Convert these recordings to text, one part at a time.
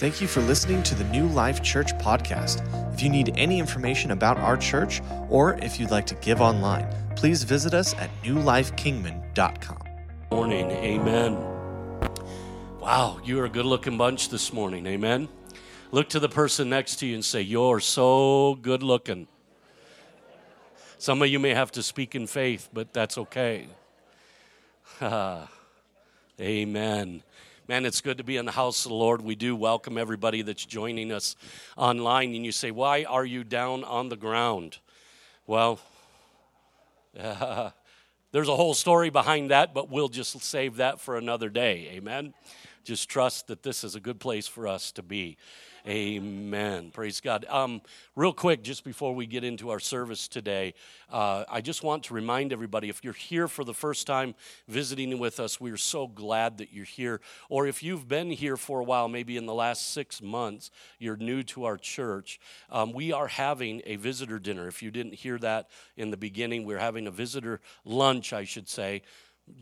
Thank you for listening to the New Life Church podcast. If you need any information about our church or if you'd like to give online, please visit us at newlifekingman.com. Morning, amen. Wow, you're a good looking bunch this morning, amen. Look to the person next to you and say, You're so good looking. Some of you may have to speak in faith, but that's okay. amen. Man, it's good to be in the house of the Lord. We do welcome everybody that's joining us online. And you say, Why are you down on the ground? Well, uh, there's a whole story behind that, but we'll just save that for another day. Amen. Just trust that this is a good place for us to be. Amen. Praise God. Um, real quick, just before we get into our service today, uh, I just want to remind everybody if you're here for the first time visiting with us, we're so glad that you're here. Or if you've been here for a while, maybe in the last six months, you're new to our church, um, we are having a visitor dinner. If you didn't hear that in the beginning, we're having a visitor lunch, I should say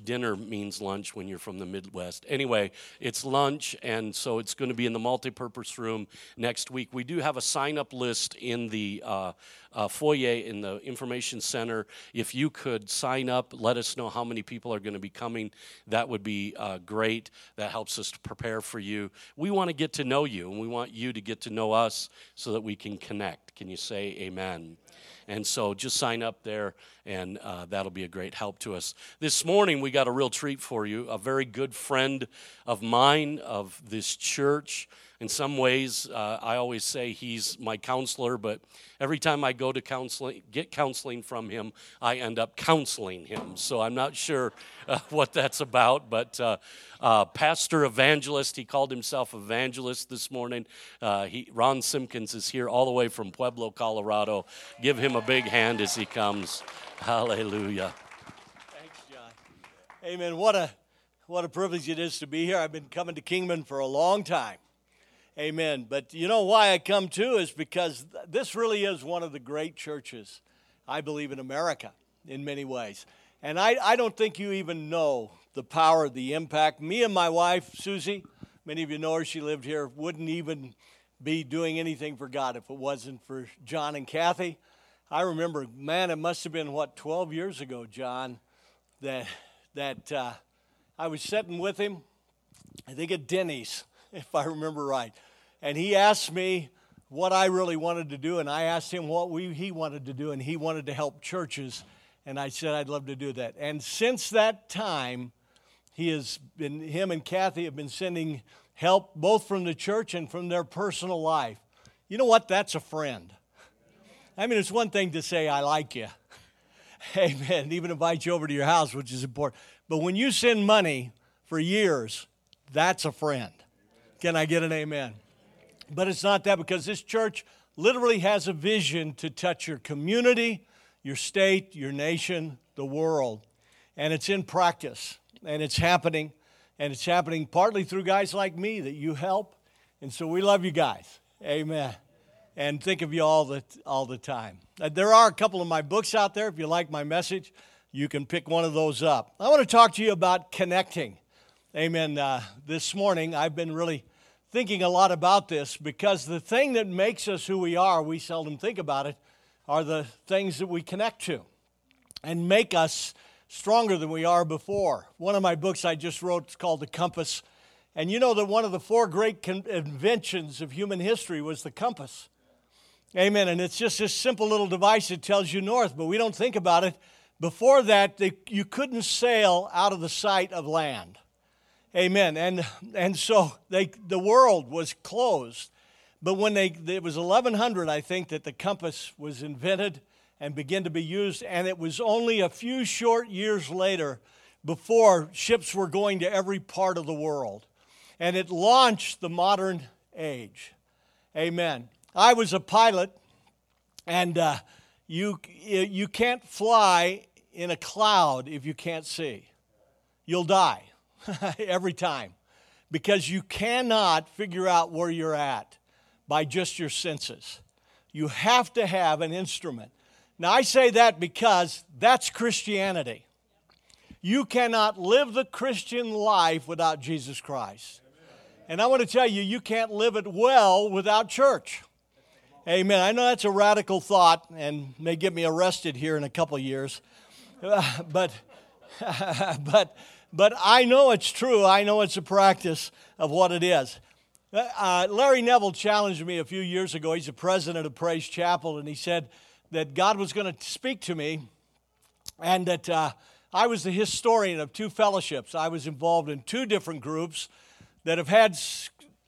dinner means lunch when you're from the Midwest. Anyway, it's lunch, and so it's going to be in the multipurpose room next week. We do have a sign up list in the uh, uh, foyer in the information center. If you could sign up, let us know how many people are going to be coming. That would be uh, great. That helps us to prepare for you. We want to get to know you, and we want you to get to know us so that we can connect. Can you say amen? And so just sign up there, and uh, that'll be a great help to us. This morning, we got a real treat for you. A very good friend of mine, of this church. In some ways, uh, I always say he's my counselor, but every time I go to counseling, get counseling from him, I end up counseling him. So I'm not sure uh, what that's about, but uh, uh, pastor evangelist, he called himself evangelist this morning. Uh, he, Ron Simpkins is here all the way from Pueblo, Colorado. Give him a big hand as he comes. Hallelujah. Thanks, John. Amen. What a what a privilege it is to be here. I've been coming to Kingman for a long time. Amen. But you know why I come too is because this really is one of the great churches, I believe, in America in many ways. And I, I don't think you even know the power, the impact. Me and my wife, Susie, many of you know her, she lived here, wouldn't even be doing anything for God if it wasn't for John and Kathy. I remember, man, it must have been what 12 years ago, John, that that uh, I was sitting with him. I think at Denny's, if I remember right, and he asked me what I really wanted to do, and I asked him what we, he wanted to do, and he wanted to help churches, and I said I'd love to do that. And since that time, he has been, him and Kathy have been sending help both from the church and from their personal life. You know what? That's a friend. I mean, it's one thing to say, I like you. Amen. Even invite you over to your house, which is important. But when you send money for years, that's a friend. Can I get an amen? But it's not that because this church literally has a vision to touch your community, your state, your nation, the world. And it's in practice and it's happening. And it's happening partly through guys like me that you help. And so we love you guys. Amen. And think of you all the, all the time. Uh, there are a couple of my books out there. If you like my message, you can pick one of those up. I want to talk to you about connecting. Amen. Uh, this morning, I've been really thinking a lot about this because the thing that makes us who we are, we seldom think about it, are the things that we connect to and make us stronger than we are before. One of my books I just wrote is called The Compass. And you know that one of the four great inventions of human history was the compass. Amen. And it's just this simple little device that tells you north, but we don't think about it. Before that, they, you couldn't sail out of the sight of land. Amen. And, and so they, the world was closed. But when they, it was 1100, I think, that the compass was invented and began to be used. And it was only a few short years later before ships were going to every part of the world. And it launched the modern age. Amen. I was a pilot, and uh, you, you can't fly in a cloud if you can't see. You'll die every time because you cannot figure out where you're at by just your senses. You have to have an instrument. Now, I say that because that's Christianity. You cannot live the Christian life without Jesus Christ. And I want to tell you, you can't live it well without church. Amen. I know that's a radical thought and may get me arrested here in a couple years. But, but, but I know it's true. I know it's a practice of what it is. Uh, Larry Neville challenged me a few years ago. He's the president of Praise Chapel, and he said that God was going to speak to me and that uh, I was the historian of two fellowships. I was involved in two different groups that have had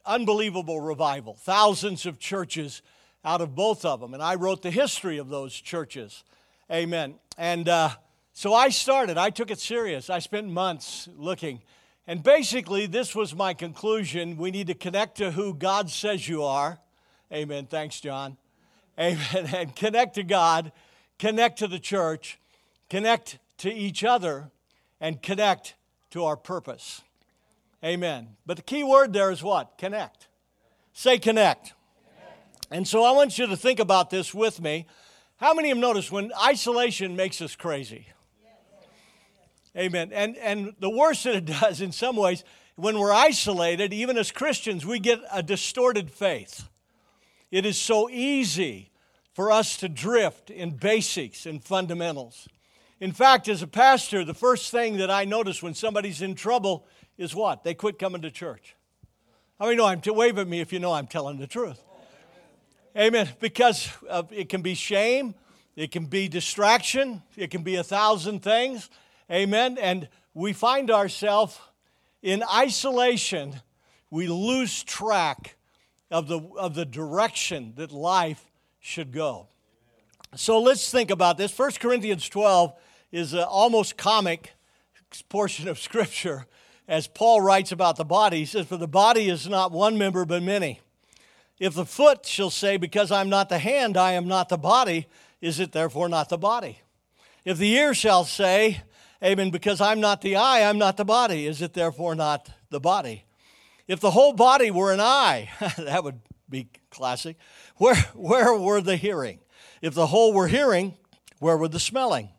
unbelievable revival, thousands of churches out of both of them. And I wrote the history of those churches. Amen. And uh, so I started, I took it serious. I spent months looking. And basically, this was my conclusion. We need to connect to who God says you are. Amen. Thanks, John. Amen. And connect to God, connect to the church, connect to each other, and connect to our purpose. Amen. But the key word there is what? Connect. Say connect. And so I want you to think about this with me. How many of you have noticed when isolation makes us crazy? Amen. And, and the worst that it does, in some ways, when we're isolated, even as Christians, we get a distorted faith. It is so easy for us to drift in basics and fundamentals. In fact, as a pastor, the first thing that I notice when somebody's in trouble is what? They quit coming to church. How many know I'm to wave at me if you know I'm telling the truth? Amen. Because it can be shame, it can be distraction, it can be a thousand things. Amen. And we find ourselves in isolation, we lose track of the, of the direction that life should go. So let's think about this. 1 Corinthians 12 is an almost comic portion of Scripture as Paul writes about the body. He says, For the body is not one member, but many. If the foot shall say, Because I'm not the hand, I am not the body, is it therefore not the body? If the ear shall say, Amen, because I'm not the eye, I'm not the body. Is it therefore not the body? If the whole body were an eye, that would be classic. Where, where were the hearing? If the whole were hearing, where were the smelling?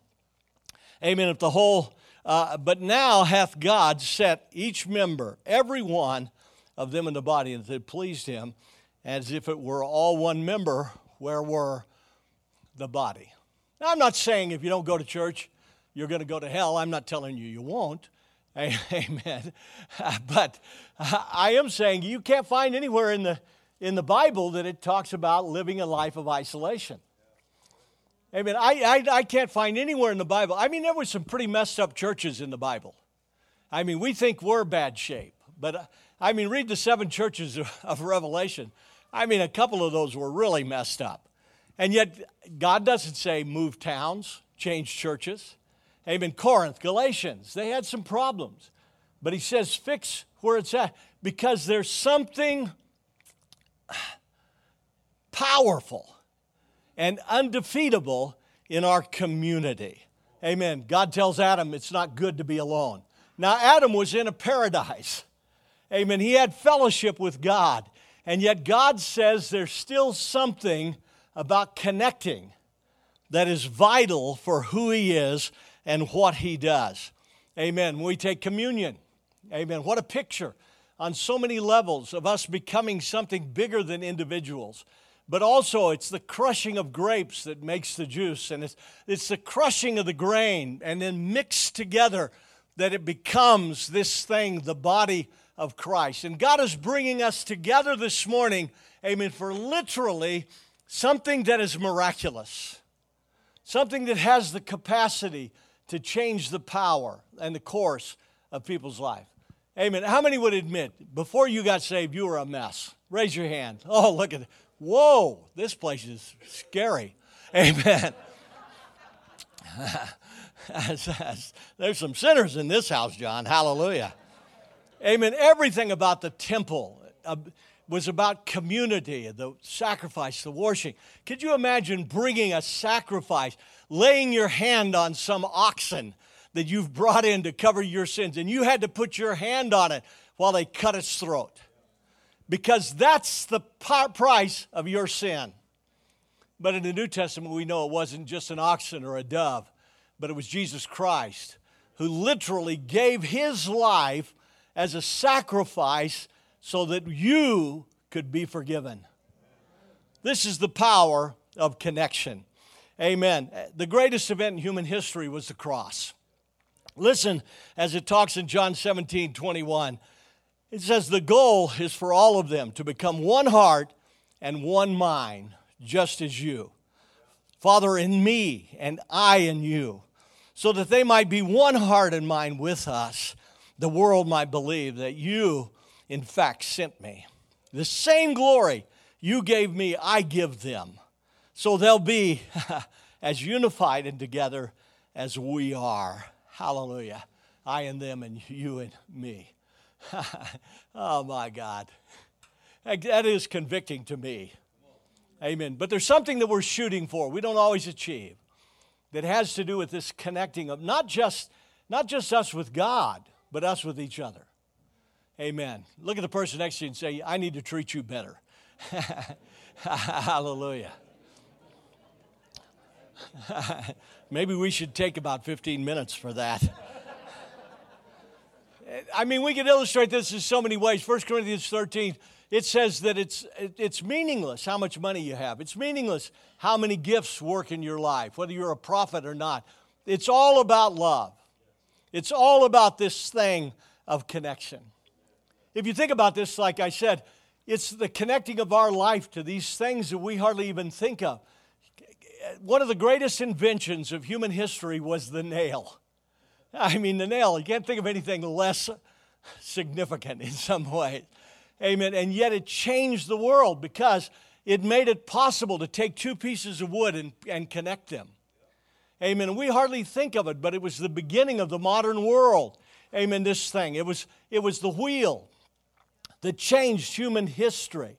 Amen. If the whole, uh, but now hath God set each member, every one of them in the body that it pleased him, as if it were all one member, where were the body? Now, I'm not saying if you don't go to church, you're going to go to hell. I'm not telling you you won't. Amen. But I am saying you can't find anywhere in the, in the Bible that it talks about living a life of isolation. Amen. I, I, I can't find anywhere in the Bible. I mean, there were some pretty messed up churches in the Bible. I mean, we think we're bad shape. But uh, I mean, read the seven churches of, of Revelation. I mean, a couple of those were really messed up. And yet, God doesn't say move towns, change churches. Amen. Corinth, Galatians, they had some problems. But he says, fix where it's at because there's something powerful and undefeatable in our community. Amen. God tells Adam it's not good to be alone. Now, Adam was in a paradise. Amen. He had fellowship with God. And yet, God says there's still something about connecting that is vital for who He is and what he does. Amen. We take communion, amen. What a picture on so many levels of us becoming something bigger than individuals. But also, it's the crushing of grapes that makes the juice, and it's, it's the crushing of the grain and then mixed together that it becomes this thing, the body of Christ. And God is bringing us together this morning, amen, for literally something that is miraculous, something that has the capacity to change the power and the course of people's life. Amen. How many would admit before you got saved, you were a mess? Raise your hand. Oh, look at it. Whoa, this place is scary. Amen. There's some sinners in this house, John. Hallelujah. Amen. Everything about the temple uh, was about community, the sacrifice, the washing. Could you imagine bringing a sacrifice laying your hand on some oxen that you've brought in to cover your sins, and you had to put your hand on it while they cut its throat. Because that's the price of your sin. But in the New Testament, we know it wasn't just an oxen or a dove, but it was Jesus Christ who literally gave his life as a sacrifice so that you could be forgiven. This is the power of connection. Amen. Uh, the greatest event in human history was the cross. Listen as it talks in John 17 21. It says, The goal is for all of them to become one heart and one mind, just as you. Father, in me, and I in you, so that they might be one heart and mind with us. The world might believe that you, in fact, sent me. The same glory you gave me, I give them. So they'll be as unified and together as we are. Hallelujah. I and them, and you and me. oh, my God. That is convicting to me. Amen. But there's something that we're shooting for, we don't always achieve, that has to do with this connecting of not just, not just us with God, but us with each other. Amen. Look at the person next to you and say, I need to treat you better. Hallelujah. Maybe we should take about 15 minutes for that. I mean, we could illustrate this in so many ways. 1 Corinthians 13, it says that it's, it's meaningless how much money you have. It's meaningless how many gifts work in your life, whether you're a prophet or not. It's all about love. It's all about this thing of connection. If you think about this, like I said, it's the connecting of our life to these things that we hardly even think of. One of the greatest inventions of human history was the nail. I mean, the nail, you can't think of anything less significant in some way. Amen. And yet it changed the world because it made it possible to take two pieces of wood and, and connect them. Amen. And we hardly think of it, but it was the beginning of the modern world. Amen. This thing. It was, it was the wheel that changed human history.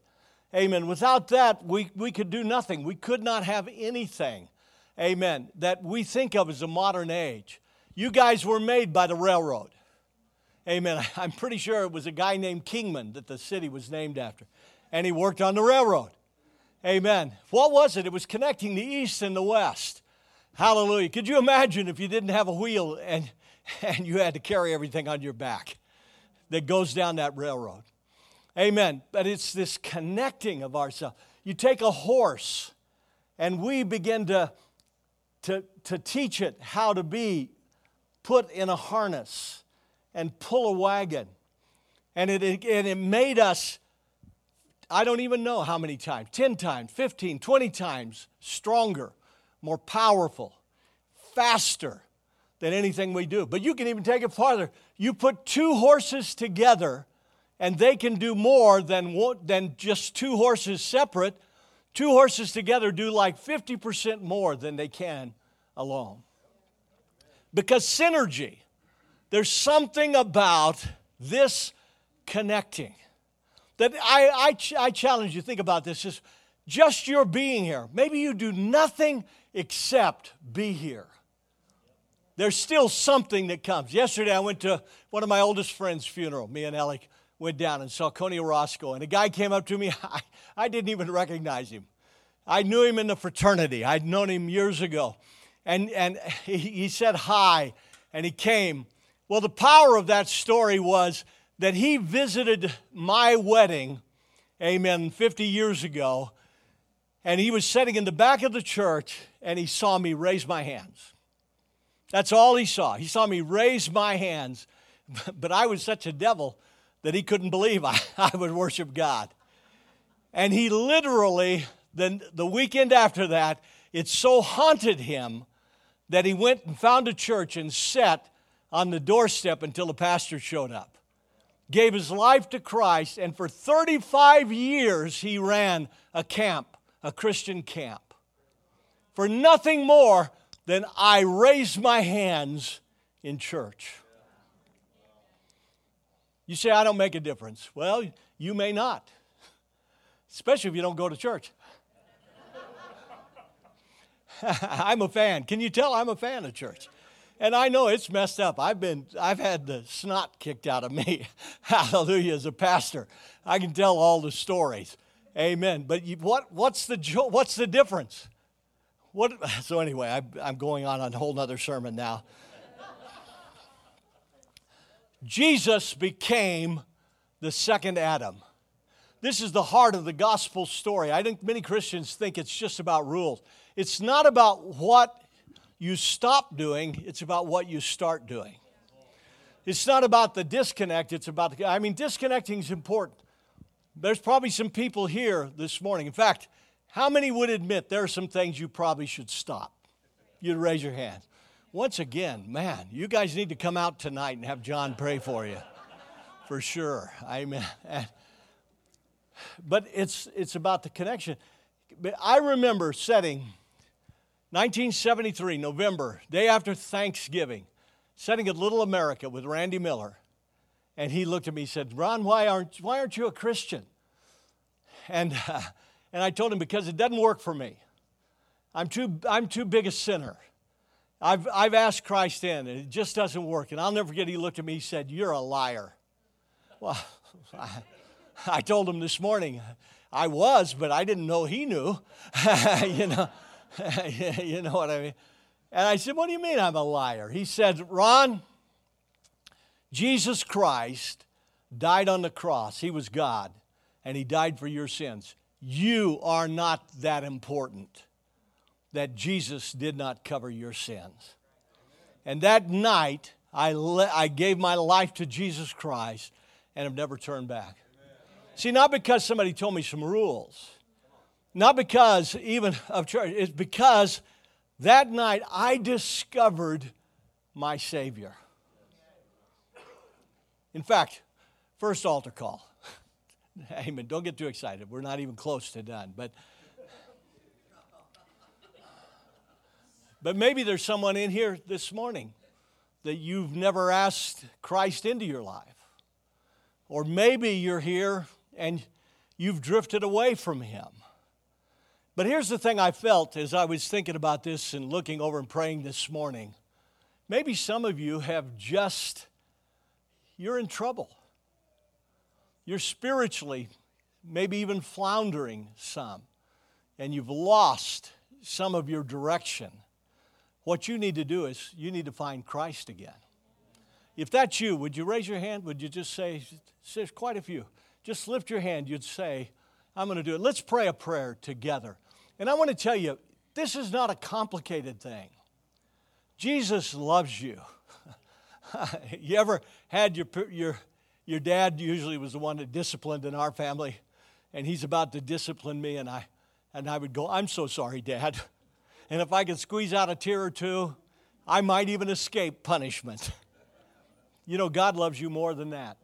Amen. Without that, we, we could do nothing. We could not have anything, amen, that we think of as a modern age. You guys were made by the railroad. Amen. I'm pretty sure it was a guy named Kingman that the city was named after. And he worked on the railroad. Amen. What was it? It was connecting the East and the West. Hallelujah. Could you imagine if you didn't have a wheel and, and you had to carry everything on your back that goes down that railroad? Amen. But it's this connecting of ourselves. You take a horse, and we begin to, to, to teach it how to be put in a harness and pull a wagon. And it, and it made us, I don't even know how many times 10 times, 15, 20 times stronger, more powerful, faster than anything we do. But you can even take it farther. You put two horses together and they can do more than, than just two horses separate. Two horses together do like 50% more than they can alone. Because synergy, there's something about this connecting that I, I, I challenge you think about this is just your being here. Maybe you do nothing except be here. There's still something that comes. Yesterday, I went to one of my oldest friends' funeral, me and Alec went down and saw Coney Orozco, and a guy came up to me. I, I didn't even recognize him. I knew him in the fraternity. I'd known him years ago. And, and he, he said hi, and he came. Well, the power of that story was that he visited my wedding, amen, 50 years ago, and he was sitting in the back of the church, and he saw me raise my hands. That's all he saw. He saw me raise my hands, but I was such a devil that he couldn't believe I, I would worship God. And he literally, then the weekend after that, it so haunted him that he went and found a church and sat on the doorstep until the pastor showed up. Gave his life to Christ, and for 35 years he ran a camp, a Christian camp. For nothing more than I raised my hands in church. You say, I don't make a difference. Well, you may not, especially if you don't go to church. I'm a fan. Can you tell I'm a fan of church? And I know it's messed up. I've been, I've had the snot kicked out of me. Hallelujah, as a pastor. I can tell all the stories. Amen. But you, what, what's, the, what's the difference? What, so anyway, I, I'm going on a whole nother sermon now. Jesus became the second Adam. This is the heart of the gospel story. I think many Christians think it's just about rules. It's not about what you stop doing, it's about what you start doing. It's not about the disconnect, it's about the, I mean, disconnecting is important. There's probably some people here this morning. In fact, how many would admit there are some things you probably should stop? You'd raise your hand. Once again, man, you guys need to come out tonight and have John pray for you. For sure. Amen. But it's, it's about the connection. But I remember setting 1973, November, day after Thanksgiving, setting at Little America with Randy Miller. And he looked at me and said, Ron, why aren't, why aren't you a Christian? And, uh, and I told him, because it doesn't work for me. I'm too, I'm too big a sinner. I've, I've asked Christ in, and it just doesn't work. And I'll never forget, he looked at me, he said, You're a liar. Well, I, I told him this morning, I was, but I didn't know he knew. you know, you know what I mean? And I said, What do you mean I'm a liar? He said, Ron, Jesus Christ died on the cross. He was God, and He died for your sins. You are not that important that Jesus did not cover your sins. And that night, I, le- I gave my life to Jesus Christ and have never turned back. See, not because somebody told me some rules, not because even of church, it's because that night I discovered my Savior. In fact, first altar call. Amen. Don't get too excited. We're not even close to done. But But maybe there's someone in here this morning that you've never asked Christ into your life. Or maybe you're here and you've drifted away from Him. But here's the thing I felt as I was thinking about this and looking over and praying this morning. Maybe some of you have just, you're in trouble. You're spiritually, maybe even floundering some, and you've lost some of your direction. What you need to do is you need to find Christ again. If that's you, would you raise your hand? Would you just say, there's quite a few. Just lift your hand. You'd say, I'm going to do it. Let's pray a prayer together. And I want to tell you, this is not a complicated thing. Jesus loves you. you ever had your, your, your dad usually was the one that disciplined in our family, and he's about to discipline me, and I, and I would go, I'm so sorry, Dad. And if I could squeeze out a tear or two, I might even escape punishment. You know, God loves you more than that.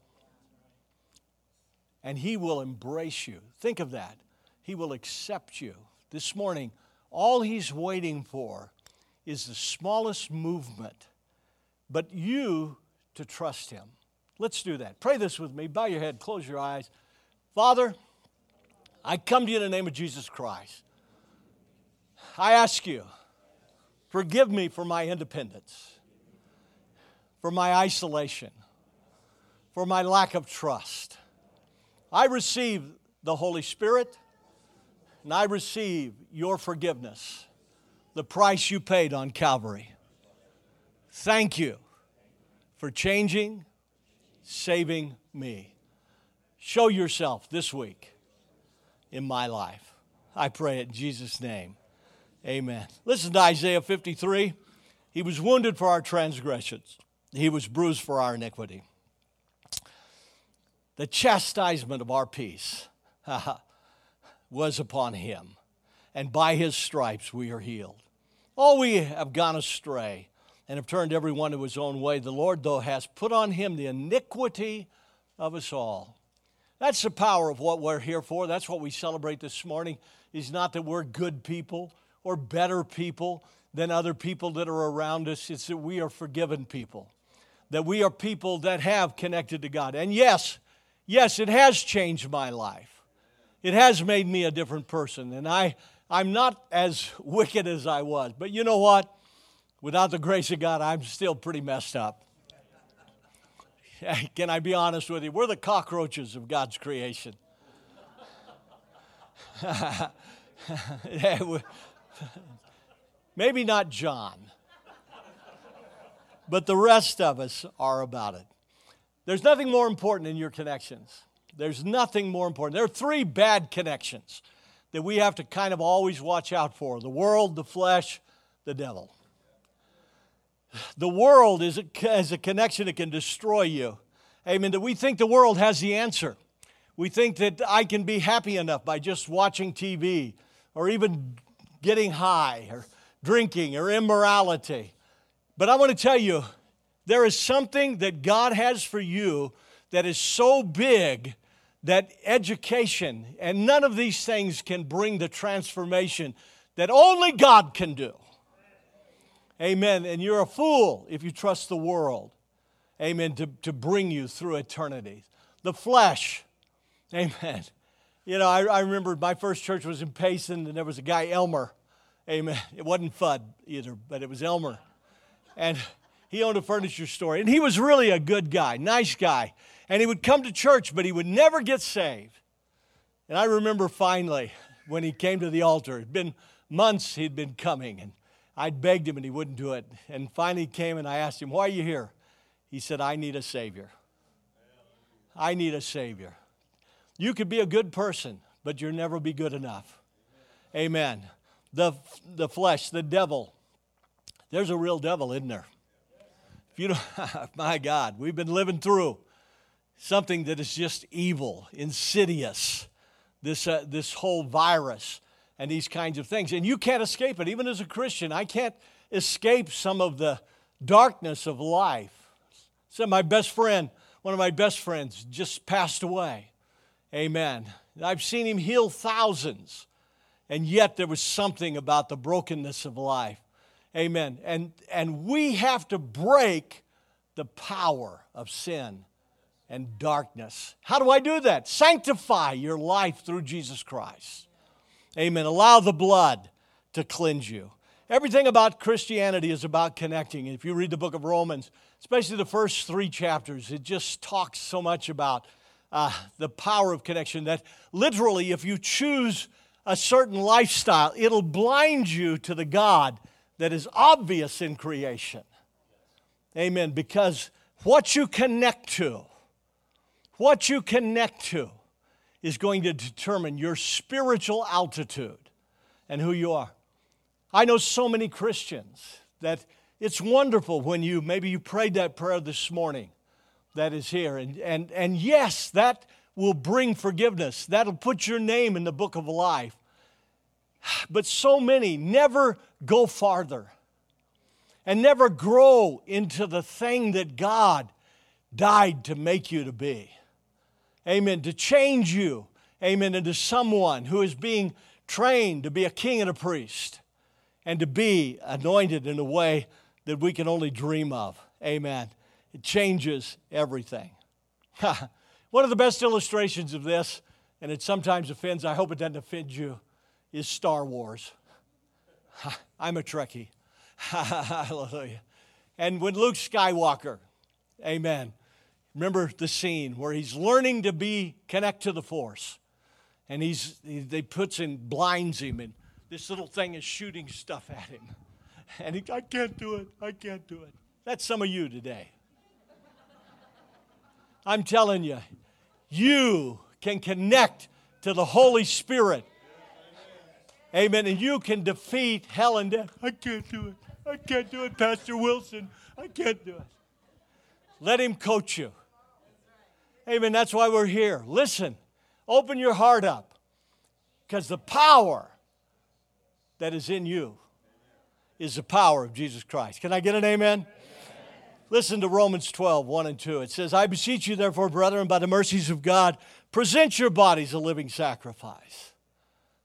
And He will embrace you. Think of that. He will accept you. This morning, all He's waiting for is the smallest movement, but you to trust Him. Let's do that. Pray this with me. Bow your head, close your eyes. Father, I come to you in the name of Jesus Christ. I ask you, forgive me for my independence, for my isolation, for my lack of trust. I receive the Holy Spirit and I receive your forgiveness, the price you paid on Calvary. Thank you for changing, saving me. Show yourself this week in my life. I pray it in Jesus' name. Amen. Listen to Isaiah 53. He was wounded for our transgressions, he was bruised for our iniquity. The chastisement of our peace was upon him, and by his stripes we are healed. All we have gone astray and have turned everyone to his own way. The Lord, though, has put on him the iniquity of us all. That's the power of what we're here for. That's what we celebrate this morning. Is not that we're good people or better people than other people that are around us. It's that we are forgiven people, that we are people that have connected to God. And yes, yes, it has changed my life. It has made me a different person. And I, I'm not as wicked as I was. But you know what? Without the grace of God, I'm still pretty messed up. Can I be honest with you? We're the cockroaches of God's creation. Maybe not John, but the rest of us are about it. There's nothing more important in your connections. There's nothing more important. There are three bad connections that we have to kind of always watch out for the world, the flesh, the devil. The world is a, is a connection that can destroy you. Amen. That we think the world has the answer. We think that I can be happy enough by just watching TV or even getting high or drinking or immorality. But I want to tell you, there is something that God has for you that is so big that education and none of these things can bring the transformation that only God can do. Amen. And you're a fool if you trust the world. Amen. To, to bring you through eternity. The flesh. Amen. You know, I, I remember my first church was in Payson, and there was a guy, Elmer. Amen. It wasn't Fudd either, but it was Elmer. And he owned a furniture store. And he was really a good guy, nice guy. And he would come to church, but he would never get saved. And I remember finally when he came to the altar, it'd been months he'd been coming, and I'd begged him and he wouldn't do it. And finally came and I asked him, Why are you here? He said, I need a Savior. I need a Savior. You could be a good person, but you'll never be good enough. Amen. The, the flesh, the devil. There's a real devil, isn't there? If you don't, my God, we've been living through something that is just evil, insidious, this, uh, this whole virus and these kinds of things. And you can't escape it. Even as a Christian, I can't escape some of the darkness of life. So, my best friend, one of my best friends, just passed away. Amen. I've seen him heal thousands, and yet there was something about the brokenness of life. Amen. And, and we have to break the power of sin and darkness. How do I do that? Sanctify your life through Jesus Christ. Amen. Allow the blood to cleanse you. Everything about Christianity is about connecting. If you read the book of Romans, especially the first three chapters, it just talks so much about uh, the power of connection that literally, if you choose a certain lifestyle, it'll blind you to the God that is obvious in creation. Amen. Because what you connect to, what you connect to is going to determine your spiritual altitude and who you are. I know so many Christians that it's wonderful when you maybe you prayed that prayer this morning that is here. And, and, and yes, that will bring forgiveness. That'll put your name in the book of life. But so many never go farther and never grow into the thing that God died to make you to be amen, to change you, amen, into someone who is being trained to be a king and a priest and to be anointed in a way that we can only dream of. Amen. It changes everything. One of the best illustrations of this, and it sometimes offends, I hope it doesn't offend you, is Star Wars. I'm a Trekkie. Hallelujah. And when Luke Skywalker, amen, Remember the scene where he's learning to be connect to the force, and he's he, they puts in blinds him, and this little thing is shooting stuff at him, and he I can't do it, I can't do it. That's some of you today. I'm telling you, you can connect to the Holy Spirit. Amen. And you can defeat hell and death. I can't do it. I can't do it, Pastor Wilson. I can't do it. Let him coach you. Amen. That's why we're here. Listen, open your heart up because the power that is in you is the power of Jesus Christ. Can I get an amen? Listen to Romans 12, 1 and 2. It says, I beseech you, therefore, brethren, by the mercies of God, present your bodies a living sacrifice,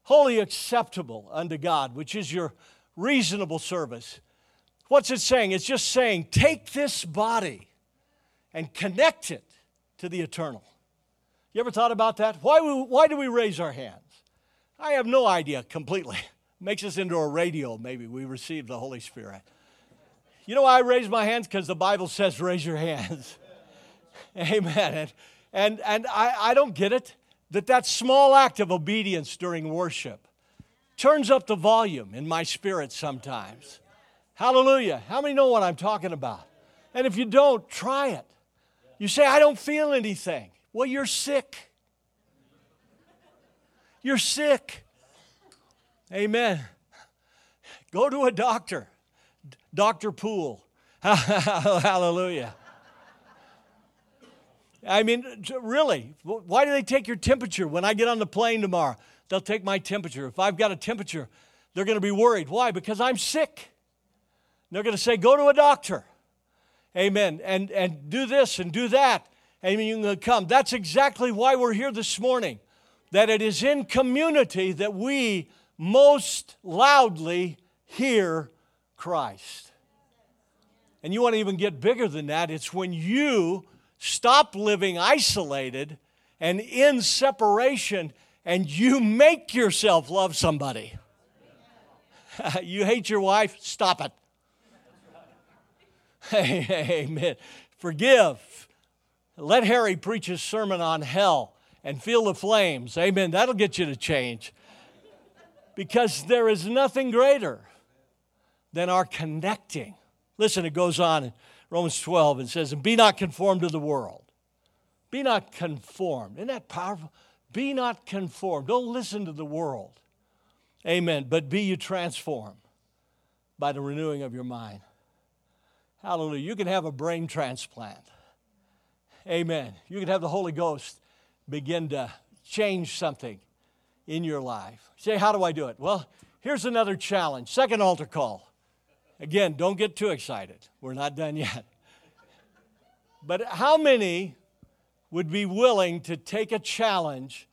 holy acceptable unto God, which is your reasonable service. What's it saying? It's just saying, take this body and connect it to the eternal. You ever thought about that? Why, why do we raise our hands? I have no idea completely. Makes us into a radio, maybe. We receive the Holy Spirit. You know why I raise my hands? Because the Bible says raise your hands. Amen. And, and, and I, I don't get it that that small act of obedience during worship turns up the volume in my spirit sometimes. Hallelujah. How many know what I'm talking about? And if you don't, try it. You say, I don't feel anything. Well, you're sick. You're sick. Amen. Go to a doctor, Dr. Pool. Hallelujah. I mean, really, why do they take your temperature? When I get on the plane tomorrow, they'll take my temperature. If I've got a temperature, they're going to be worried. Why? Because I'm sick. They're going to say, go to a doctor. Amen. And, and do this and do that. Amen. You can come. That's exactly why we're here this morning. That it is in community that we most loudly hear Christ. And you want to even get bigger than that. It's when you stop living isolated and in separation and you make yourself love somebody. you hate your wife? Stop it. Amen. Forgive. Let Harry preach his sermon on hell and feel the flames. Amen. That'll get you to change. Because there is nothing greater than our connecting. Listen, it goes on in Romans 12 and says, And be not conformed to the world. Be not conformed. Isn't that powerful? Be not conformed. Don't listen to the world. Amen. But be you transformed by the renewing of your mind. Hallelujah. You can have a brain transplant. Amen. You can have the Holy Ghost begin to change something in your life. say, how do I do it? Well, here's another challenge. Second altar call. Again, don't get too excited. We're not done yet. But how many would be willing to take a challenge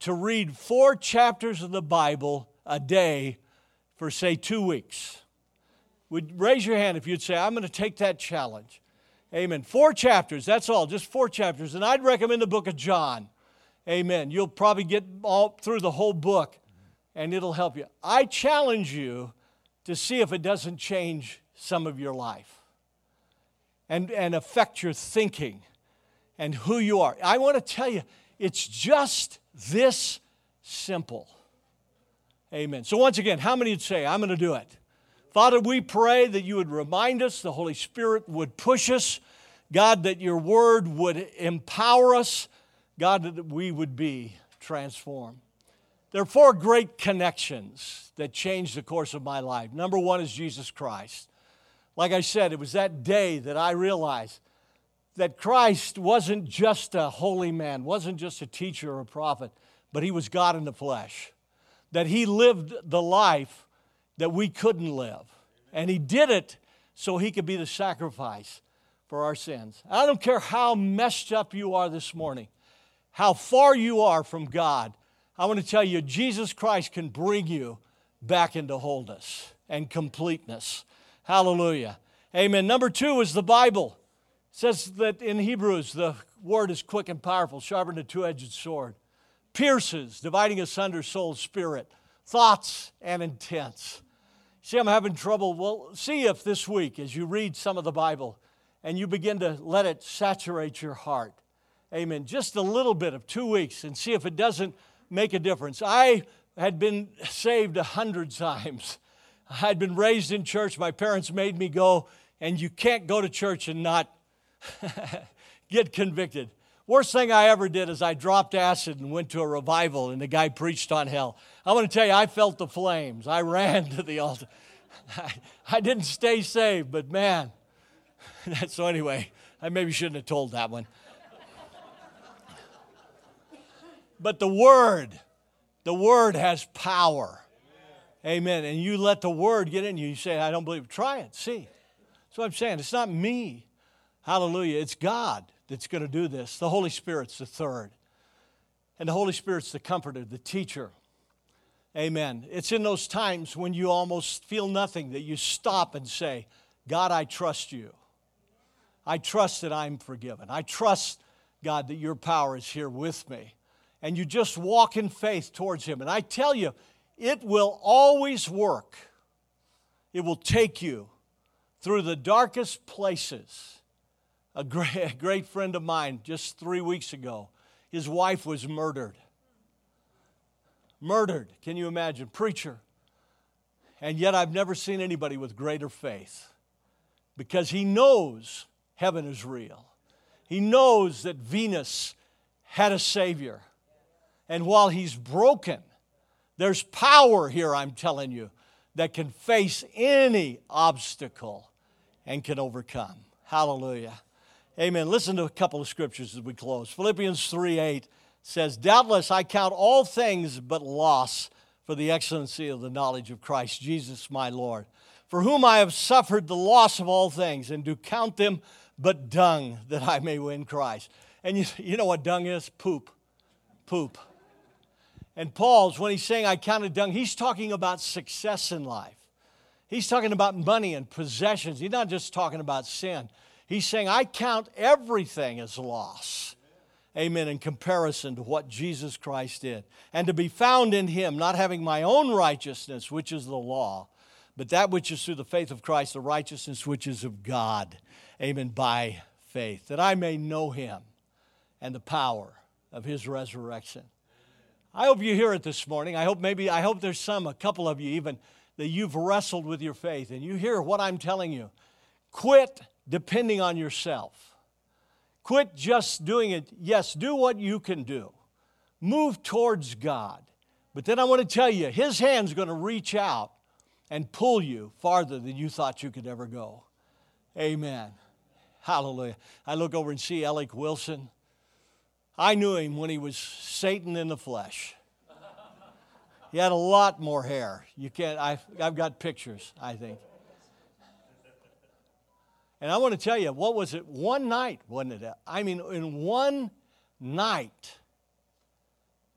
to read four chapters of the Bible a day for, say, two weeks? Would raise your hand if you'd say, I'm going to take that challenge. Amen. Four chapters, that's all, just four chapters. And I'd recommend the book of John. Amen. You'll probably get all through the whole book and it'll help you. I challenge you to see if it doesn't change some of your life and, and affect your thinking and who you are. I want to tell you, it's just this simple. Amen. So, once again, how many would say, I'm going to do it? Father, we pray that you would remind us, the Holy Spirit would push us, God, that your word would empower us, God, that we would be transformed. There are four great connections that changed the course of my life. Number one is Jesus Christ. Like I said, it was that day that I realized that Christ wasn't just a holy man, wasn't just a teacher or a prophet, but he was God in the flesh. That he lived the life that we couldn't live. And He did it so He could be the sacrifice for our sins. I don't care how messed up you are this morning, how far you are from God. I want to tell you, Jesus Christ can bring you back into wholeness and completeness. Hallelujah. Amen. Number two is the Bible. It says that in Hebrews, the word is quick and powerful, sharper than a two edged sword, pierces, dividing asunder soul, spirit, thoughts, and intents. See, I'm having trouble. Well, see if this week, as you read some of the Bible and you begin to let it saturate your heart, amen, just a little bit of two weeks and see if it doesn't make a difference. I had been saved a hundred times. I'd been raised in church. My parents made me go, and you can't go to church and not get convicted. Worst thing I ever did is I dropped acid and went to a revival, and the guy preached on hell. I want to tell you, I felt the flames. I ran to the altar. I, I didn't stay saved, but man. so, anyway, I maybe shouldn't have told that one. But the Word, the Word has power. Amen. And you let the Word get in you. You say, I don't believe. Try it. See. That's what I'm saying. It's not me. Hallelujah. It's God that's going to do this. The Holy Spirit's the third. And the Holy Spirit's the comforter, the teacher. Amen. It's in those times when you almost feel nothing that you stop and say, God, I trust you. I trust that I'm forgiven. I trust, God, that your power is here with me. And you just walk in faith towards Him. And I tell you, it will always work. It will take you through the darkest places a great, a great friend of mine just three weeks ago, his wife was murdered. Murdered, can you imagine? Preacher. And yet I've never seen anybody with greater faith because he knows heaven is real. He knows that Venus had a Savior. And while he's broken, there's power here, I'm telling you, that can face any obstacle and can overcome. Hallelujah. Amen. Listen to a couple of scriptures as we close. Philippians 3 8 says, Doubtless I count all things but loss for the excellency of the knowledge of Christ Jesus my Lord, for whom I have suffered the loss of all things, and do count them but dung that I may win Christ. And you, you know what dung is? Poop. Poop. And Paul's, when he's saying, I counted dung, he's talking about success in life. He's talking about money and possessions. He's not just talking about sin. He's saying, I count everything as loss. Amen. In comparison to what Jesus Christ did. And to be found in him, not having my own righteousness, which is the law, but that which is through the faith of Christ, the righteousness which is of God. Amen. By faith, that I may know him and the power of his resurrection I hope you hear it this morning. I hope maybe, I hope there's some, a couple of you even, that you've wrestled with your faith and you hear what I'm telling you. Quit depending on yourself. Quit just doing it. Yes, do what you can do. Move towards God. But then I want to tell you, His hand's going to reach out and pull you farther than you thought you could ever go. Amen. Hallelujah. I look over and see Alec Wilson. I knew him when he was Satan in the flesh. He had a lot more hair. You can't, I've, I've got pictures, I think. And I want to tell you, what was it? One night, wasn't it? I mean, in one night,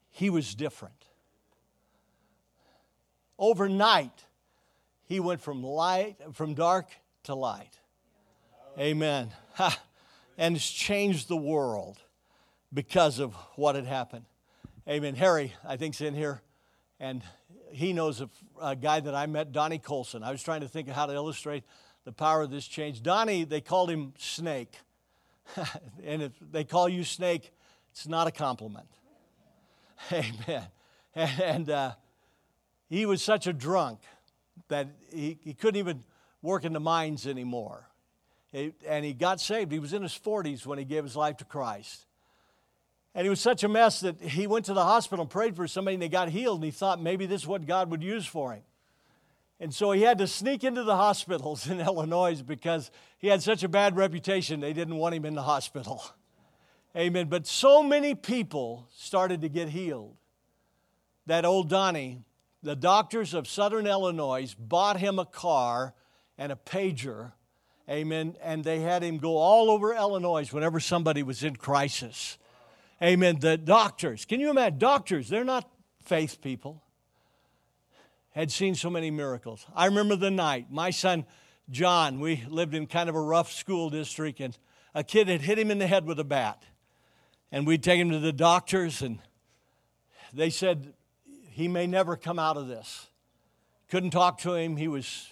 he was different. Overnight, he went from light, from dark to light. Amen. and it's changed the world because of what had happened. Amen. Harry, I think, is in here, and he knows a, a, guy that I met, Donnie Colson. I was trying to think of how to illustrate the power of this change. Donnie, they called him Snake. and if they call you Snake, it's not a compliment. Amen. And uh, he was such a drunk that he, he couldn't even work in the mines anymore. and he got saved. He was in his 40s when he gave his life to Christ. And he was such a mess that he went to the hospital and prayed for somebody and they got healed. And he thought maybe this is what God would use for him. And so he had to sneak into the hospitals in Illinois because he had such a bad reputation, they didn't want him in the hospital. Amen. But so many people started to get healed that old Donnie, the doctors of southern Illinois, bought him a car and a pager. Amen. And they had him go all over Illinois whenever somebody was in crisis. Amen. The doctors, can you imagine? Doctors, they're not faith people, had seen so many miracles. I remember the night, my son John, we lived in kind of a rough school district, and a kid had hit him in the head with a bat. And we'd take him to the doctors, and they said, he may never come out of this. Couldn't talk to him. He was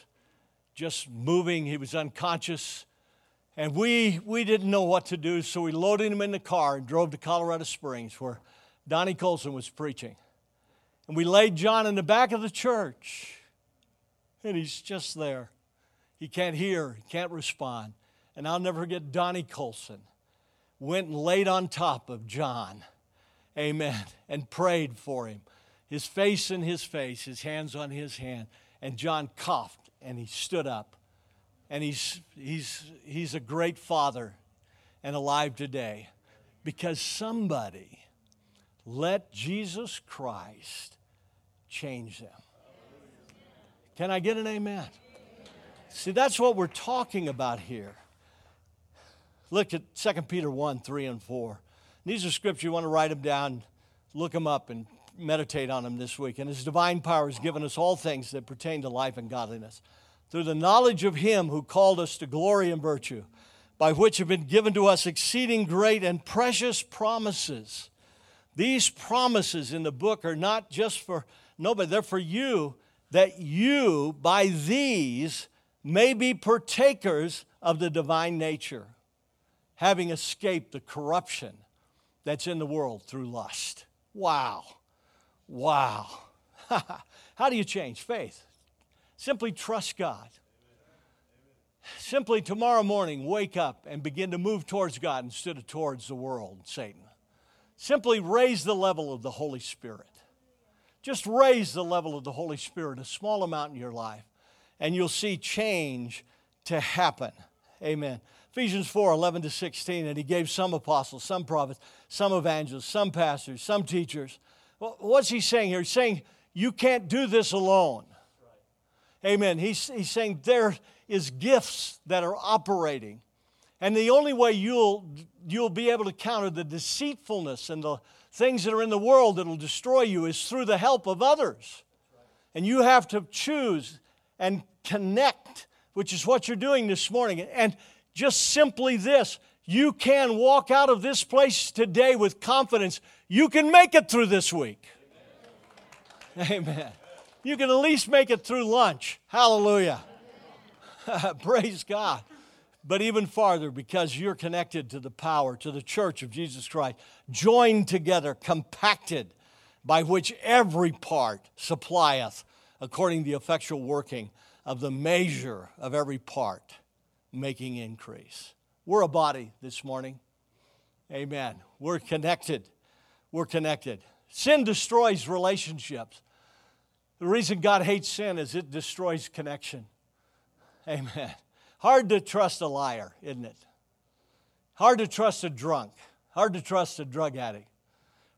just moving, he was unconscious. And we, we didn't know what to do, so we loaded him in the car and drove to Colorado Springs where Donnie Colson was preaching. And we laid John in the back of the church, and he's just there. He can't hear, he can't respond. And I'll never forget Donnie Colson went and laid on top of John, amen, and prayed for him. His face in his face, his hands on his hand. And John coughed and he stood up and he's, he's, he's a great father and alive today because somebody let Jesus Christ change them. Can I get an amen? See, that's what we're talking about here. Look at 2 Peter 1 3 and 4. These are scriptures, you want to write them down, look them up, and meditate on them this week. And His divine power has given us all things that pertain to life and godliness through the knowledge of Him who called us to glory and virtue, by which have been given to us exceeding great and precious promises. These promises in the book are not just for nobody, they're for you, that you, by these, may be partakers of the divine nature, having escaped the corruption that's in the world through lust. Wow. Wow. How do you change faith? Simply trust God. Simply tomorrow morning, wake up and begin to move towards God instead of towards the world, Satan. Simply raise the level of the Holy Spirit. Just raise the level of the Holy Spirit a small amount in your life, and you'll see change to happen. Amen. Ephesians 4 11 to 16, and he gave some apostles, some prophets, some evangelists, some pastors, some teachers. Well, what's he saying here? He's saying you can't do this alone. Amen. He's, he's saying there is gifts that are operating. And the only way you'll, you'll be able to counter the deceitfulness and the things that are in the world that will destroy you is through the help of others. And you have to choose and connect, which is what you're doing this morning. And just simply this you can walk out of this place today with confidence. You can make it through this week. Amen. Amen. You can at least make it through lunch. Hallelujah. Praise God. But even farther, because you're connected to the power, to the church of Jesus Christ, joined together, compacted, by which every part supplieth according to the effectual working of the measure of every part, making increase. We're a body this morning. Amen. We're connected. We're connected. Sin destroys relationships. The reason God hates sin is it destroys connection. Amen. Hard to trust a liar, isn't it? Hard to trust a drunk. Hard to trust a drug addict.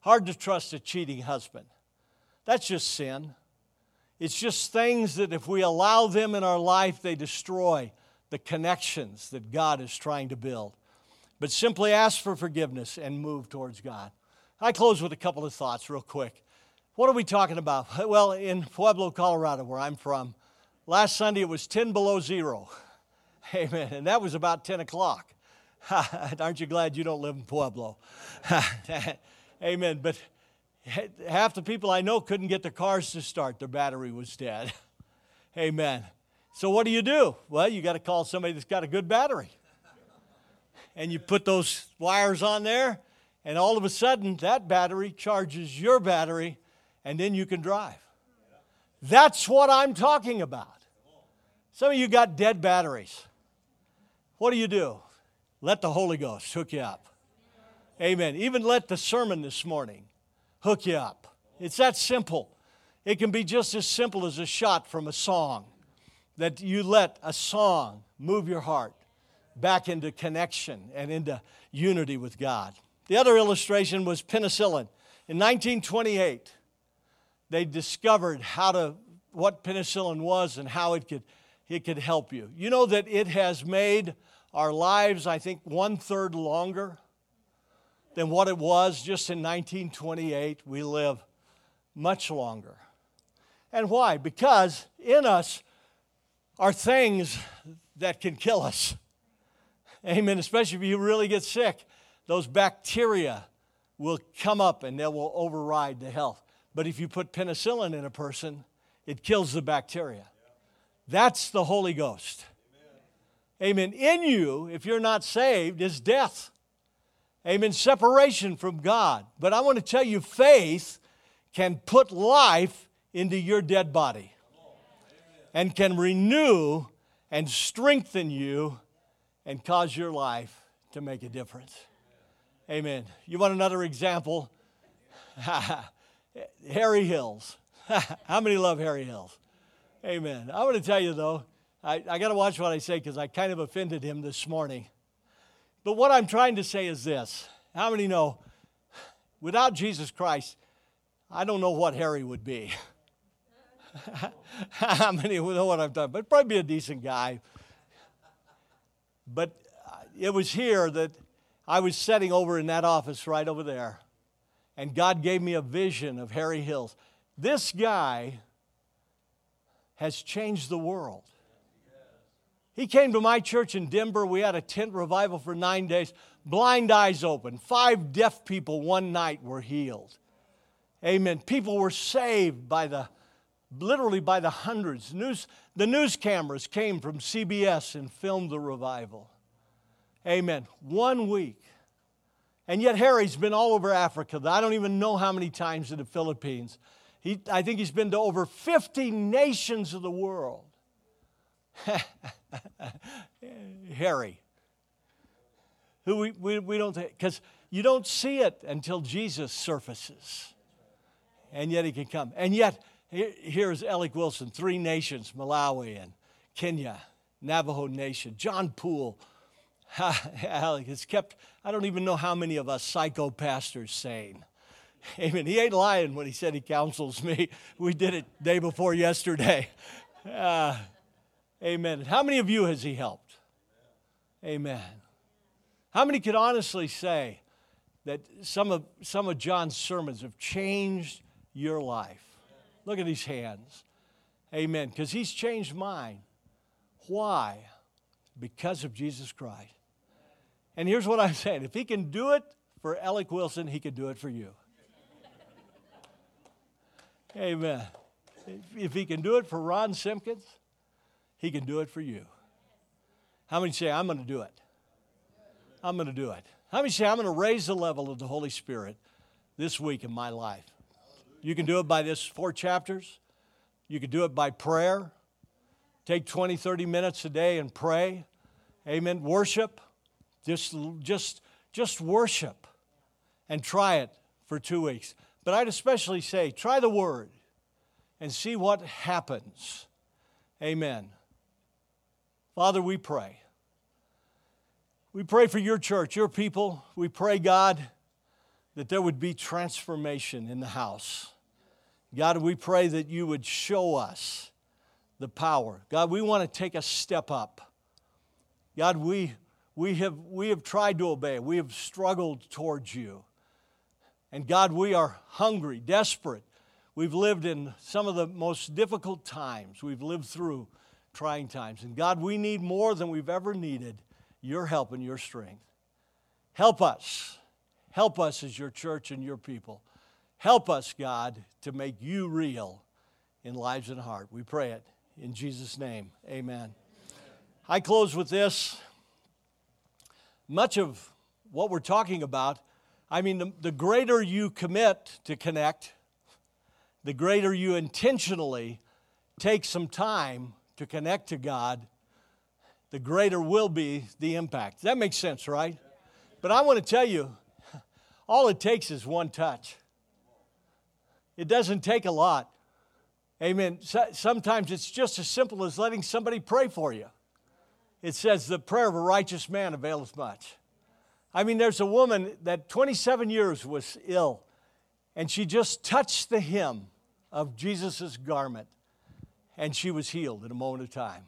Hard to trust a cheating husband. That's just sin. It's just things that if we allow them in our life, they destroy the connections that God is trying to build. But simply ask for forgiveness and move towards God. I close with a couple of thoughts, real quick. What are we talking about? Well, in Pueblo, Colorado, where I'm from, last Sunday it was 10 below zero. Amen. And that was about 10 o'clock. Aren't you glad you don't live in Pueblo? Amen. But half the people I know couldn't get their cars to start, their battery was dead. Amen. So what do you do? Well, you got to call somebody that's got a good battery. And you put those wires on there, and all of a sudden that battery charges your battery, and then you can drive. That's what I'm talking about. Some of you got dead batteries. What do you do? Let the Holy Ghost hook you up. Amen. Even let the sermon this morning hook you up. It's that simple. It can be just as simple as a shot from a song that you let a song move your heart back into connection and into unity with God. The other illustration was penicillin. In 1928, they discovered how to what penicillin was and how it could it could help you. You know that it has made our lives, I think, one third longer than what it was just in 1928. We live much longer. And why? Because in us are things that can kill us. Amen. Especially if you really get sick, those bacteria will come up and they will override the health. But if you put penicillin in a person, it kills the bacteria. That's the Holy Ghost. Amen. In you, if you're not saved, is death. Amen. Separation from God. But I want to tell you, faith can put life into your dead body and can renew and strengthen you and cause your life to make a difference. Amen. You want another example? Harry Hills. How many love Harry Hills? Amen. I want to tell you, though, I, I got to watch what I say because I kind of offended him this morning. But what I'm trying to say is this How many know without Jesus Christ, I don't know what Harry would be? How many know what I've done? But Probably be a decent guy. But uh, it was here that I was sitting over in that office right over there, and God gave me a vision of Harry Hills. This guy has changed the world. He came to my church in Denver. We had a tent revival for nine days. Blind eyes open. Five deaf people one night were healed. Amen. People were saved by the literally by the hundreds. News, the news cameras came from CBS and filmed the revival. Amen. One week. And yet Harry's been all over Africa. I don't even know how many times in the Philippines. He, I think he's been to over 50 nations of the world. Harry. Who we, we, we don't, because you don't see it until Jesus surfaces. And yet he can come. And yet, here's Alec Wilson, three nations, Malawi and Kenya, Navajo Nation, John Poole. Alec has kept, I don't even know how many of us psycho pastors sane. Amen. He ain't lying when he said he counsels me. We did it day before yesterday. Uh, amen. How many of you has he helped? Amen. How many could honestly say that some of, some of John's sermons have changed your life? Look at these hands. Amen. Because he's changed mine. Why? Because of Jesus Christ. And here's what I'm saying if he can do it for Alec Wilson, he can do it for you. Amen. If he can do it for Ron Simpkins, he can do it for you. How many say, I'm going to do it? I'm going to do it. How many say, I'm going to raise the level of the Holy Spirit this week in my life? You can do it by this four chapters. You can do it by prayer. Take 20, 30 minutes a day and pray. Amen. Worship. Just, just, just worship and try it for two weeks. But I'd especially say try the word and see what happens. Amen. Father, we pray. We pray for your church, your people. We pray, God, that there would be transformation in the house. God, we pray that you would show us the power. God, we want to take a step up. God, we, we, have, we have tried to obey, we have struggled towards you. And God, we are hungry, desperate. We've lived in some of the most difficult times. We've lived through trying times. And God, we need more than we've ever needed your help and your strength. Help us. Help us as your church and your people. Help us, God, to make you real in lives and heart. We pray it in Jesus' name. Amen. I close with this. Much of what we're talking about I mean, the, the greater you commit to connect, the greater you intentionally take some time to connect to God, the greater will be the impact. That makes sense, right? But I want to tell you, all it takes is one touch. It doesn't take a lot. Amen. Sometimes it's just as simple as letting somebody pray for you. It says, The prayer of a righteous man availeth much. I mean, there's a woman that 27 years was ill, and she just touched the hem of Jesus' garment, and she was healed in a moment of time.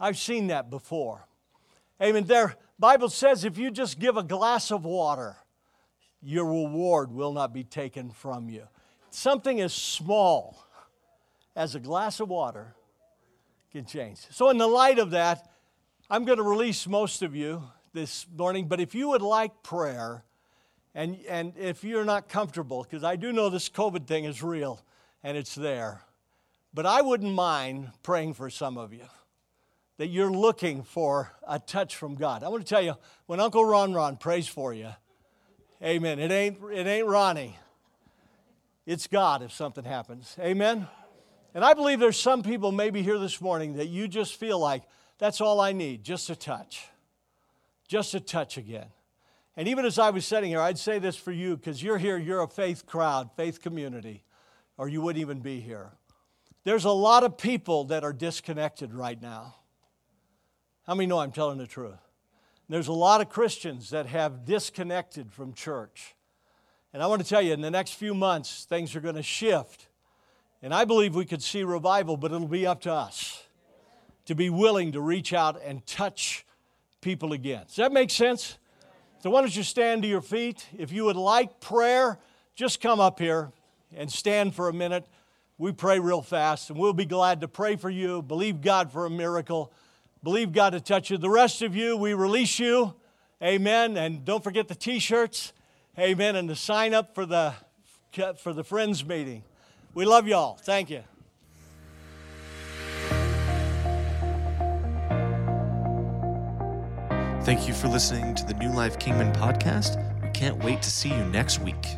I've seen that before. Amen. There, Bible says if you just give a glass of water, your reward will not be taken from you. Something as small as a glass of water can change. So, in the light of that, I'm going to release most of you this morning. But if you would like prayer, and, and if you're not comfortable, because I do know this COVID thing is real and it's there, but I wouldn't mind praying for some of you that you're looking for a touch from God. I want to tell you, when Uncle Ron Ron prays for you, amen, it ain't, it ain't Ronnie. It's God if something happens. Amen? And I believe there's some people maybe here this morning that you just feel like that's all I need, just a touch just a touch again. And even as I was sitting here, I'd say this for you because you're here, you're a faith crowd, faith community, or you wouldn't even be here. There's a lot of people that are disconnected right now. How many know I'm telling the truth? There's a lot of Christians that have disconnected from church. And I want to tell you, in the next few months, things are going to shift. And I believe we could see revival, but it'll be up to us to be willing to reach out and touch people again. Does that make sense? So, why don't you stand to your feet? If you would like prayer, just come up here and stand for a minute. We pray real fast, and we'll be glad to pray for you. Believe God for a miracle. Believe God to touch you. The rest of you, we release you. Amen. And don't forget the t shirts. Amen. And to sign up for the, for the Friends meeting. We love y'all. Thank you. Thank you for listening to the New Life Kingman podcast. We can't wait to see you next week.